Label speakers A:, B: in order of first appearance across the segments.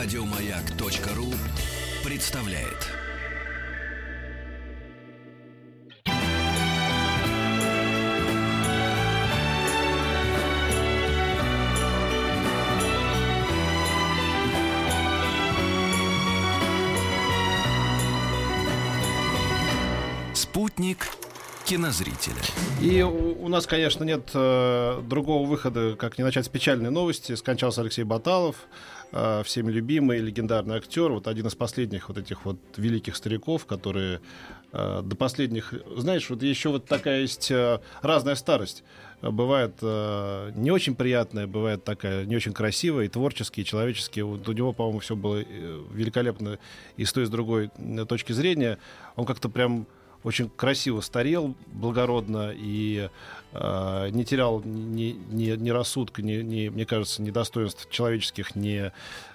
A: Радиомаяк.ру представляет. Спутник кинозрителя.
B: И у, нас, конечно, нет э, другого выхода, как не начать с печальной новости. Скончался Алексей Баталов, э, всеми любимый, легендарный актер, вот один из последних вот этих вот великих стариков, которые э, до последних... Знаешь, вот еще вот такая есть э, разная старость. Бывает э, не очень приятная, бывает такая не очень красивая, и творческие, и человеческие. Вот у него, по-моему, все было великолепно и с той, и с другой точки зрения. Он как-то прям очень красиво старел, благородно и не терял ни, ни, ни рассудка, ни, ни, мне кажется, ни достоинств человеческих, ни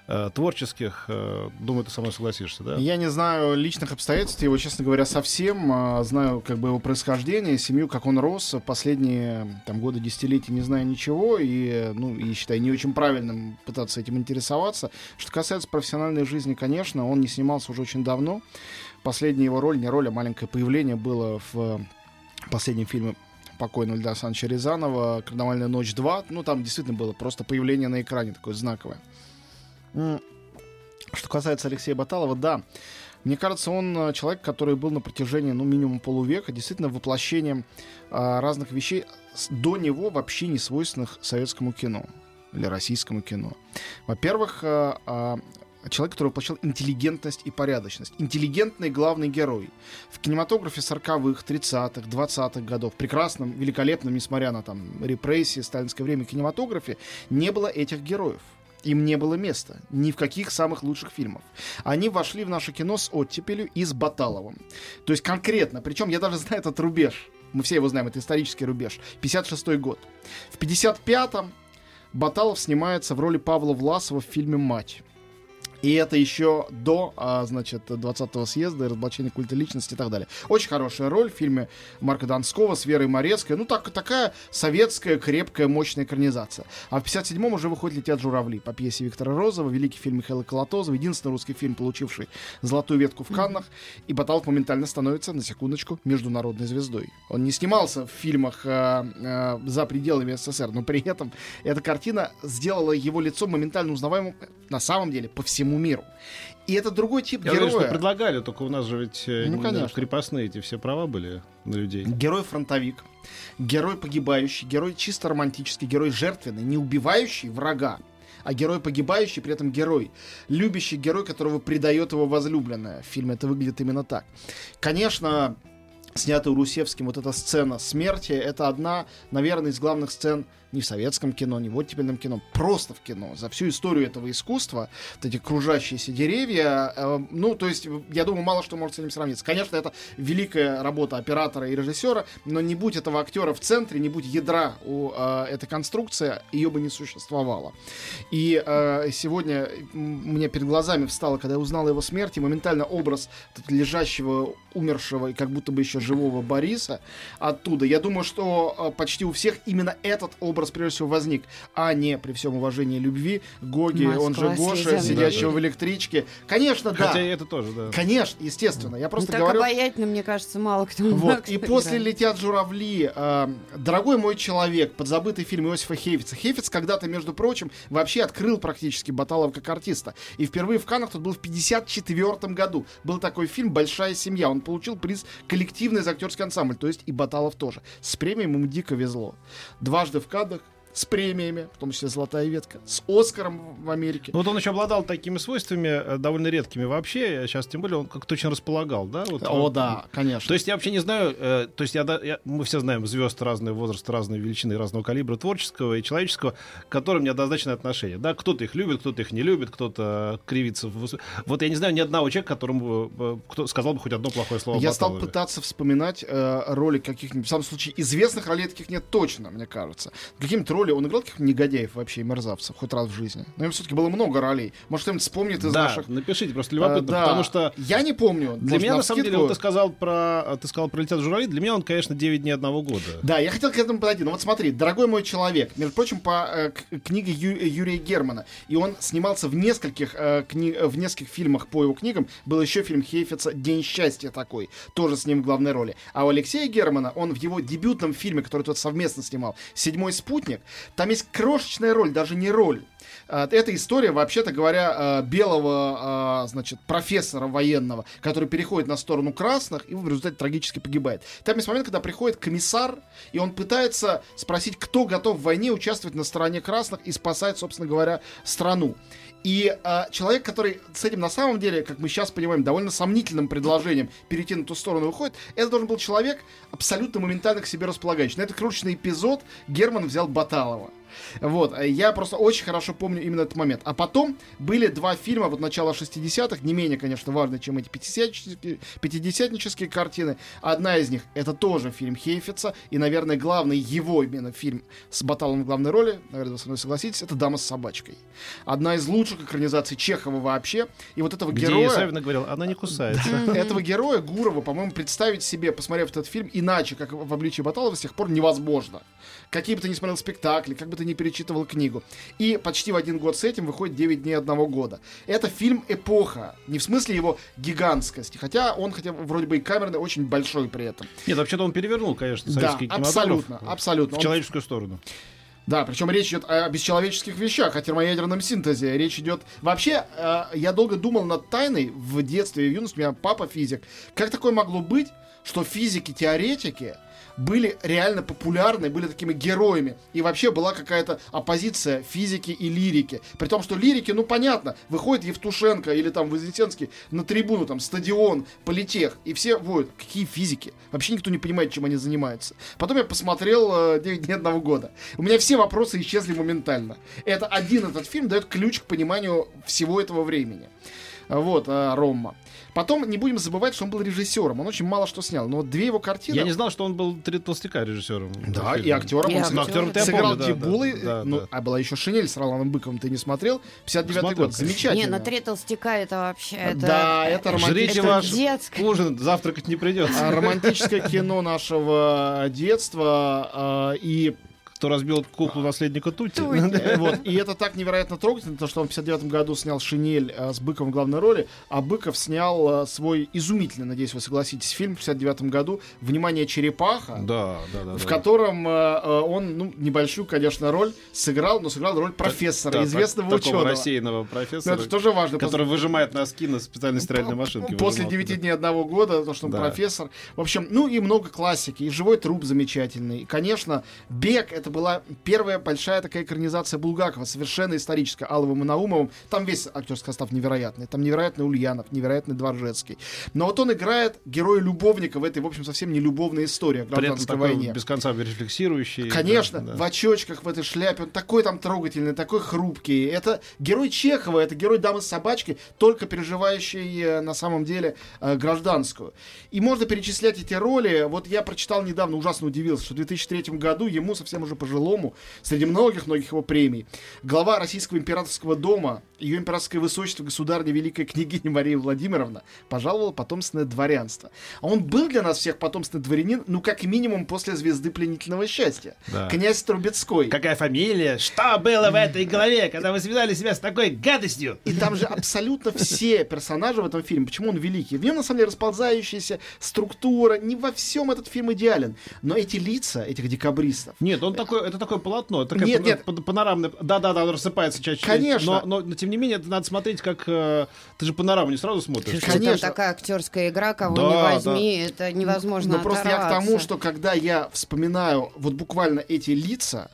B: э, творческих. Э, думаю, ты со мной согласишься, да?
C: Я не знаю личных обстоятельств его, честно говоря, совсем. Э, знаю как бы его происхождение, семью, как он рос. Последние там, годы, десятилетия не знаю ничего. И, ну, и считаю не очень правильным пытаться этим интересоваться. Что касается профессиональной жизни, конечно, он не снимался уже очень давно. Последняя его роль, не роль, а маленькое появление было в последнем фильме покойного Ильдара Александровича Рязанова «Карнавальная ночь 2». Ну, там действительно было просто появление на экране такое знаковое. Что касается Алексея Баталова, да, мне кажется, он э, человек, который был на протяжении, ну, минимум полувека, действительно воплощением а, разных вещей до него вообще не свойственных советскому кино или российскому кино. Во-первых, а, а, человек, который воплощал интеллигентность и порядочность. Интеллигентный главный герой. В кинематографе 40-х, 30-х, 20-х годов, прекрасном, великолепном, несмотря на там репрессии, сталинское время кинематографе, не было этих героев. Им не было места. Ни в каких самых лучших фильмах. Они вошли в наше кино с оттепелью и с Баталовым. То есть конкретно, причем я даже знаю этот рубеж. Мы все его знаем, это исторический рубеж. 56 год. В 55-м Баталов снимается в роли Павла Власова в фильме «Мать». И это еще до, а, значит, 20-го съезда и разоблачения культа личности и так далее. Очень хорошая роль в фильме Марка Донского с Верой Морецкой. Ну, так, такая советская, крепкая, мощная экранизация. А в 57-м уже выходит «Летят журавли» по пьесе Виктора Розова, великий фильм Михаила Колотозова, единственный русский фильм, получивший золотую ветку в Каннах. И Баталов моментально становится, на секундочку, международной звездой. Он не снимался в фильмах э, э, за пределами СССР, но при этом эта картина сделала его лицо моментально узнаваемым на самом деле по всему всему миру. И это другой тип
B: Я
C: героя.
B: Говорю, что предлагали, только у нас же ведь э,
C: ну, конечно.
B: крепостные эти все права были на людей.
C: Герой-фронтовик, герой погибающий, герой чисто романтический, герой жертвенный, не убивающий врага, а герой погибающий, при этом герой. Любящий герой, которого предает его возлюбленная. В фильме это выглядит именно так. Конечно, снятая Русевским вот эта сцена смерти, это одна, наверное, из главных сцен не в советском кино, не в оттепельном кино, просто в кино. За всю историю этого искусства, вот эти кружащиеся деревья, э, ну, то есть, я думаю, мало что может с этим сравниться. Конечно, это великая работа оператора и режиссера, но не будь этого актера в центре, не будь ядра у э, этой конструкции, ее бы не существовало. И э, сегодня мне перед глазами встало, когда я узнал о его смерти, моментально образ лежащего, умершего и как будто бы еще живого Бориса оттуда. Я думаю, что э, почти у всех именно этот образ образ прежде всего возник, а не при всем уважении любви Гоги, Москва, он же Гоша, сидящего да, в электричке. Конечно, да.
B: Хотя это тоже, да.
C: Конечно, естественно. Я просто
D: ну,
C: говорю...
D: Так обаятельно, мне кажется, мало кто
C: Вот. И после «Летят журавли», э, «Дорогой мой человек», подзабытый фильм Иосифа Хейфица. Хейфиц когда-то, между прочим, вообще открыл практически Баталова как артиста. И впервые в Каннах тут был в 54 году. Был такой фильм «Большая семья». Он получил приз «Коллективный за актерский ансамбль», то есть и Баталов тоже. С премией ему дико везло. Дважды в Каннах с премиями, в том числе «Золотая ветка», с «Оскаром» в Америке.
B: Ну, вот он еще обладал такими свойствами, э, довольно редкими вообще, сейчас тем более он как-то очень располагал, да? Вот,
C: О, вот, да, конечно.
B: То есть я вообще не знаю, э, то есть я, я, мы все знаем звезд разные возраста, разные величины, разного калибра творческого и человеческого, к которым неоднозначное отношение, да? Кто-то их любит, кто-то их не любит, кто-то кривится. В... Вот я не знаю ни одного человека, которому э, кто сказал бы хоть одно плохое слово
C: Я стал пытаться вспоминать э, роли каких-нибудь, в самом случае, известных ролей таких нет точно, мне кажется. Каким-то роли, он играл каких негодяев вообще, и мерзавцев, хоть раз в жизни. Но им все-таки было много ролей. Может, кто-нибудь вспомнит из
B: да,
C: наших...
B: напишите, просто
C: А,
B: любопытно,
C: да.
B: потому что
C: Я не помню.
B: для
C: Может,
B: меня, на самом деле, вот ты сказал про, ты сказал про летят журавли, для меня он, конечно, 9 дней одного года.
C: Да, я хотел к этому подойти. Ну вот смотри, дорогой мой человек, между прочим, по э, книге Ю- э, Юрия Германа, и он снимался в нескольких э, кни- э, в нескольких фильмах по его книгам. Был еще фильм Хейфица «День счастья» такой, тоже с ним в главной роли. А у Алексея Германа, он в его дебютном фильме, который тот совместно снимал, «Седьмой спутник», там есть крошечная роль, даже не роль. А, Это история, вообще-то говоря, а, белого, а, значит, профессора военного, который переходит на сторону красных и в результате трагически погибает. Там есть момент, когда приходит комиссар, и он пытается спросить, кто готов в войне участвовать на стороне красных и спасать, собственно говоря, страну. И а, человек, который с этим на самом деле, как мы сейчас понимаем, довольно сомнительным предложением перейти на ту сторону выходит, это должен был человек абсолютно моментально к себе располагающий. На этот крошечный эпизод Герман взял Баталова. Вот, э, я просто очень хорошо помню именно этот момент. А потом были два фильма вот начала 60-х, не менее, конечно, важные, чем эти 50-нические, пятидесятнические картины. Одна из них, это тоже фильм Хейфица, и, наверное, главный его именно фильм с Баталом в главной роли, наверное, вы со мной согласитесь, это «Дама с собачкой». Одна из лучших экранизаций Чехова вообще. И вот этого
B: Где
C: героя...
B: Савина говорил, она не кусается.
C: Этого героя Гурова, по-моему, представить себе, посмотрев этот фильм, иначе, как в обличии Баталова, с тех пор невозможно. Какие бы ты ни смотрел спектакли, как бы ты ни перечитывал книгу. И почти в один год с этим выходит 9 дней одного года. Это фильм эпоха. Не в смысле его гигантскости, хотя он хотя бы вроде бы и камерный, очень большой при этом.
B: Нет, вообще-то он перевернул, конечно,
C: Да,
B: советский кинематограф
C: абсолютно, абсолютно.
B: в
C: Он-
B: человеческую сторону.
C: Да, причем речь идет о бесчеловеческих вещах, о термоядерном синтезе. Речь идет... Вообще, э, я долго думал над тайной в детстве и в юности. У меня папа физик. Как такое могло быть, что физики-теоретики были реально популярны, были такими героями. И вообще была какая-то оппозиция физики и лирики. При том, что лирики, ну понятно, выходит Евтушенко или там Вознесенский на трибуну, там стадион, политех, и все воют. Какие физики? Вообще никто не понимает, чем они занимаются. Потом я посмотрел э, «9 дней одного года. У меня все вопросы исчезли моментально. Это один этот фильм дает ключ к пониманию всего этого времени. Вот, э, Ромма. Потом не будем забывать, что он был режиссером. Он очень мало что снял. Но вот две его картины...
B: Я не знал, что он был три толстяка режиссером.
C: Да, и актером
D: И
C: он
D: актером.
B: Ну, я
C: сыграл
B: помню, да,
C: Дебулы,
B: да, да,
C: ну,
B: да.
C: а была еще Шинель с Роланом Быковым, ты не смотрел? 59-й
B: Смотрел,
C: год, замечательно.
D: Не, на три толстяка это вообще... Это,
C: Да, это
B: Жрите
C: романтическое,
B: ваш
D: детское.
B: ужин, завтракать не придется.
C: а, романтическое кино нашего детства. а, И
B: Кто разбил куклу наследника Тути.
C: Вот. И это так невероятно трогательно, то, что он в 59 году снял «Шинель» э, с Быковым в главной роли, а Быков снял э, свой изумительный, надеюсь, вы согласитесь, фильм в 59 году «Внимание, черепаха»,
B: Да, да, да.
C: в
B: да.
C: котором э, он, ну, небольшую, конечно, роль сыграл, но сыграл роль профессора,
B: Да,
C: известного
B: так- такого
C: ученого.
B: рассеянного
C: Ну,
B: профессора,
C: это тоже важно.
B: который выжимает носки на специальной стиральной машинке.
C: После
B: выжимал
C: 9
B: туда.
C: дней одного года, то, что он
B: Да.
C: профессор. В общем, ну и много классики. И «Живой труп» замечательный. И, конечно, «Бег» — это была первая большая такая экранизация Булгакова, совершенно историческая, Алловым и Наумовым. Там весь актерский состав невероятный. Там невероятный Ульянов, невероятный Дворжецкий. Но вот он играет героя-любовника в этой, в общем, совсем не любовной истории о гражданской войне.
B: без конца рефлексирующий.
C: Конечно,
B: да, да.
C: в очочках, в этой шляпе, он такой там трогательный, такой хрупкий. Это герой Чехова, это герой дамы с собачкой, только переживающий э, на самом деле э, гражданскую. И можно перечислять эти роли. Вот я прочитал недавно, ужасно удивился, что в 2003 году ему совсем уже пожилому, среди многих-многих его премий, глава Российского императорского дома, ее императорское высочество, государня Великая княгиня Мария Владимировна, пожаловала потомственное дворянство. А он был для нас всех потомственный дворянин, ну, как минимум, после звезды пленительного счастья.
B: Да.
C: Князь Трубецкой.
B: Какая фамилия? Что было в этой голове, когда вы связали себя с такой гадостью?
C: И там же абсолютно все персонажи в этом фильме. Почему он великий? В нем, на самом деле, расползающаяся структура. Не во всем этот фильм идеален. Но эти лица, этих декабристов,
B: Нет, он такой, это такое полотно, это такая
C: Нет,
B: пан-
C: нет.
B: пан- панорамное. Да, да, да, рассыпается чаще.
C: Конечно.
B: Но, но, но, тем не менее, это надо смотреть, как э, ты же панораму не сразу смотришь.
C: Конечно.
D: Там такая актерская игра, кого
B: Да,
D: не возьми, это невозможно
C: Но просто я к тому,
D: оторваться.
C: что когда я вспоминаю вот буквально эти лица,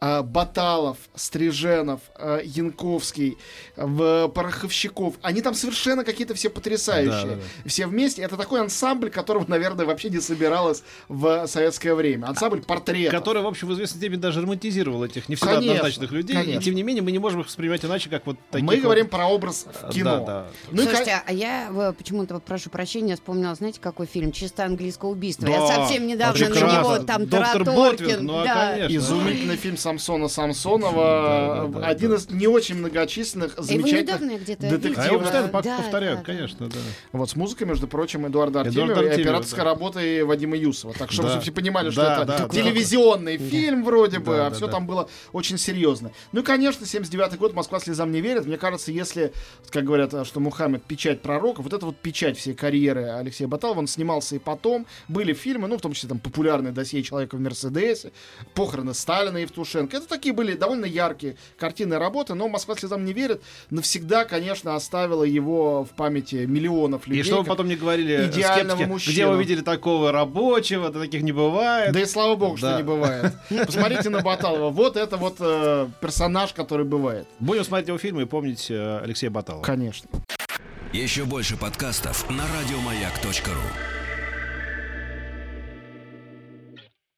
C: Баталов, Стриженов, а, Янковский, в Пороховщиков, они там совершенно какие-то все потрясающие.
B: Да, да,
C: Все вместе. Это такой ансамбль, которого, наверное, вообще не собиралось в советское время. Ансамбль портрет.
B: Который, в общем, в известной степени даже романтизировал этих не всегда
C: Конечно,
B: однозначных людей.
C: конечно.
B: И тем не менее, мы не можем их воспринимать иначе, как вот таких
C: Мы
B: вот-
C: говорим про образ в
B: Да,
C: кино.
B: да.
C: Ну и,
D: Слушайте,
C: ко-
D: а я э, почему-то, прошу прощения, вспомнила, знаете, какой фильм? «Чисто английское убийство».
B: Да,
D: я совсем недавно на
B: прекрасно.
D: него там
B: Доктор
D: Тараторкин.
B: Ботвин, ну, а
D: да.
B: конечно.
C: изумительный фильм с Самсона Самсонова.
B: Да, да, да,
C: один
B: да.
C: из не очень многочисленных, замечательных.
D: недавно я где-то
C: детективов.
B: А
D: Да,
B: повторяют, конечно, да.
C: Вот с музыкой, между прочим, Эдуарда Артемьева и операторской
B: да.
C: работы Вадима Юсова. Так, чтобы
B: Да.
C: все понимали, что
B: Да,
C: это
B: да, да.
C: телевизионный фильм вроде бы,
B: Да,
C: а
B: да,
C: все
B: да.
C: там было очень серьезно. Ну и, конечно, 79-й год, Москва слезам не верит. Мне кажется, если, как говорят, что Мухаммед печать пророка, вот это вот печать всей карьеры Алексея Баталова, он снимался и потом. Были фильмы, ну, в том числе там популярный досье человека в Мерседесе, похороны Сталина и Евтушенко. Это такие были довольно яркие картины работы, но Москва слезам не верит навсегда, конечно, оставила его в памяти миллионов людей.
B: И чтобы
C: как-
B: потом не говорили
C: идеального
B: скептики,
C: мужчину.
B: где вы видели такого рабочего, да таких не бывает.
C: Да и слава богу, что
B: Да.
C: не бывает. Посмотрите на Баталова. Вот это вот э, персонаж, который бывает.
B: Будем смотреть его фильмы и помнить э, Алексея Баталова.
C: Конечно.
A: Еще больше подкастов на радиомаяк.ру.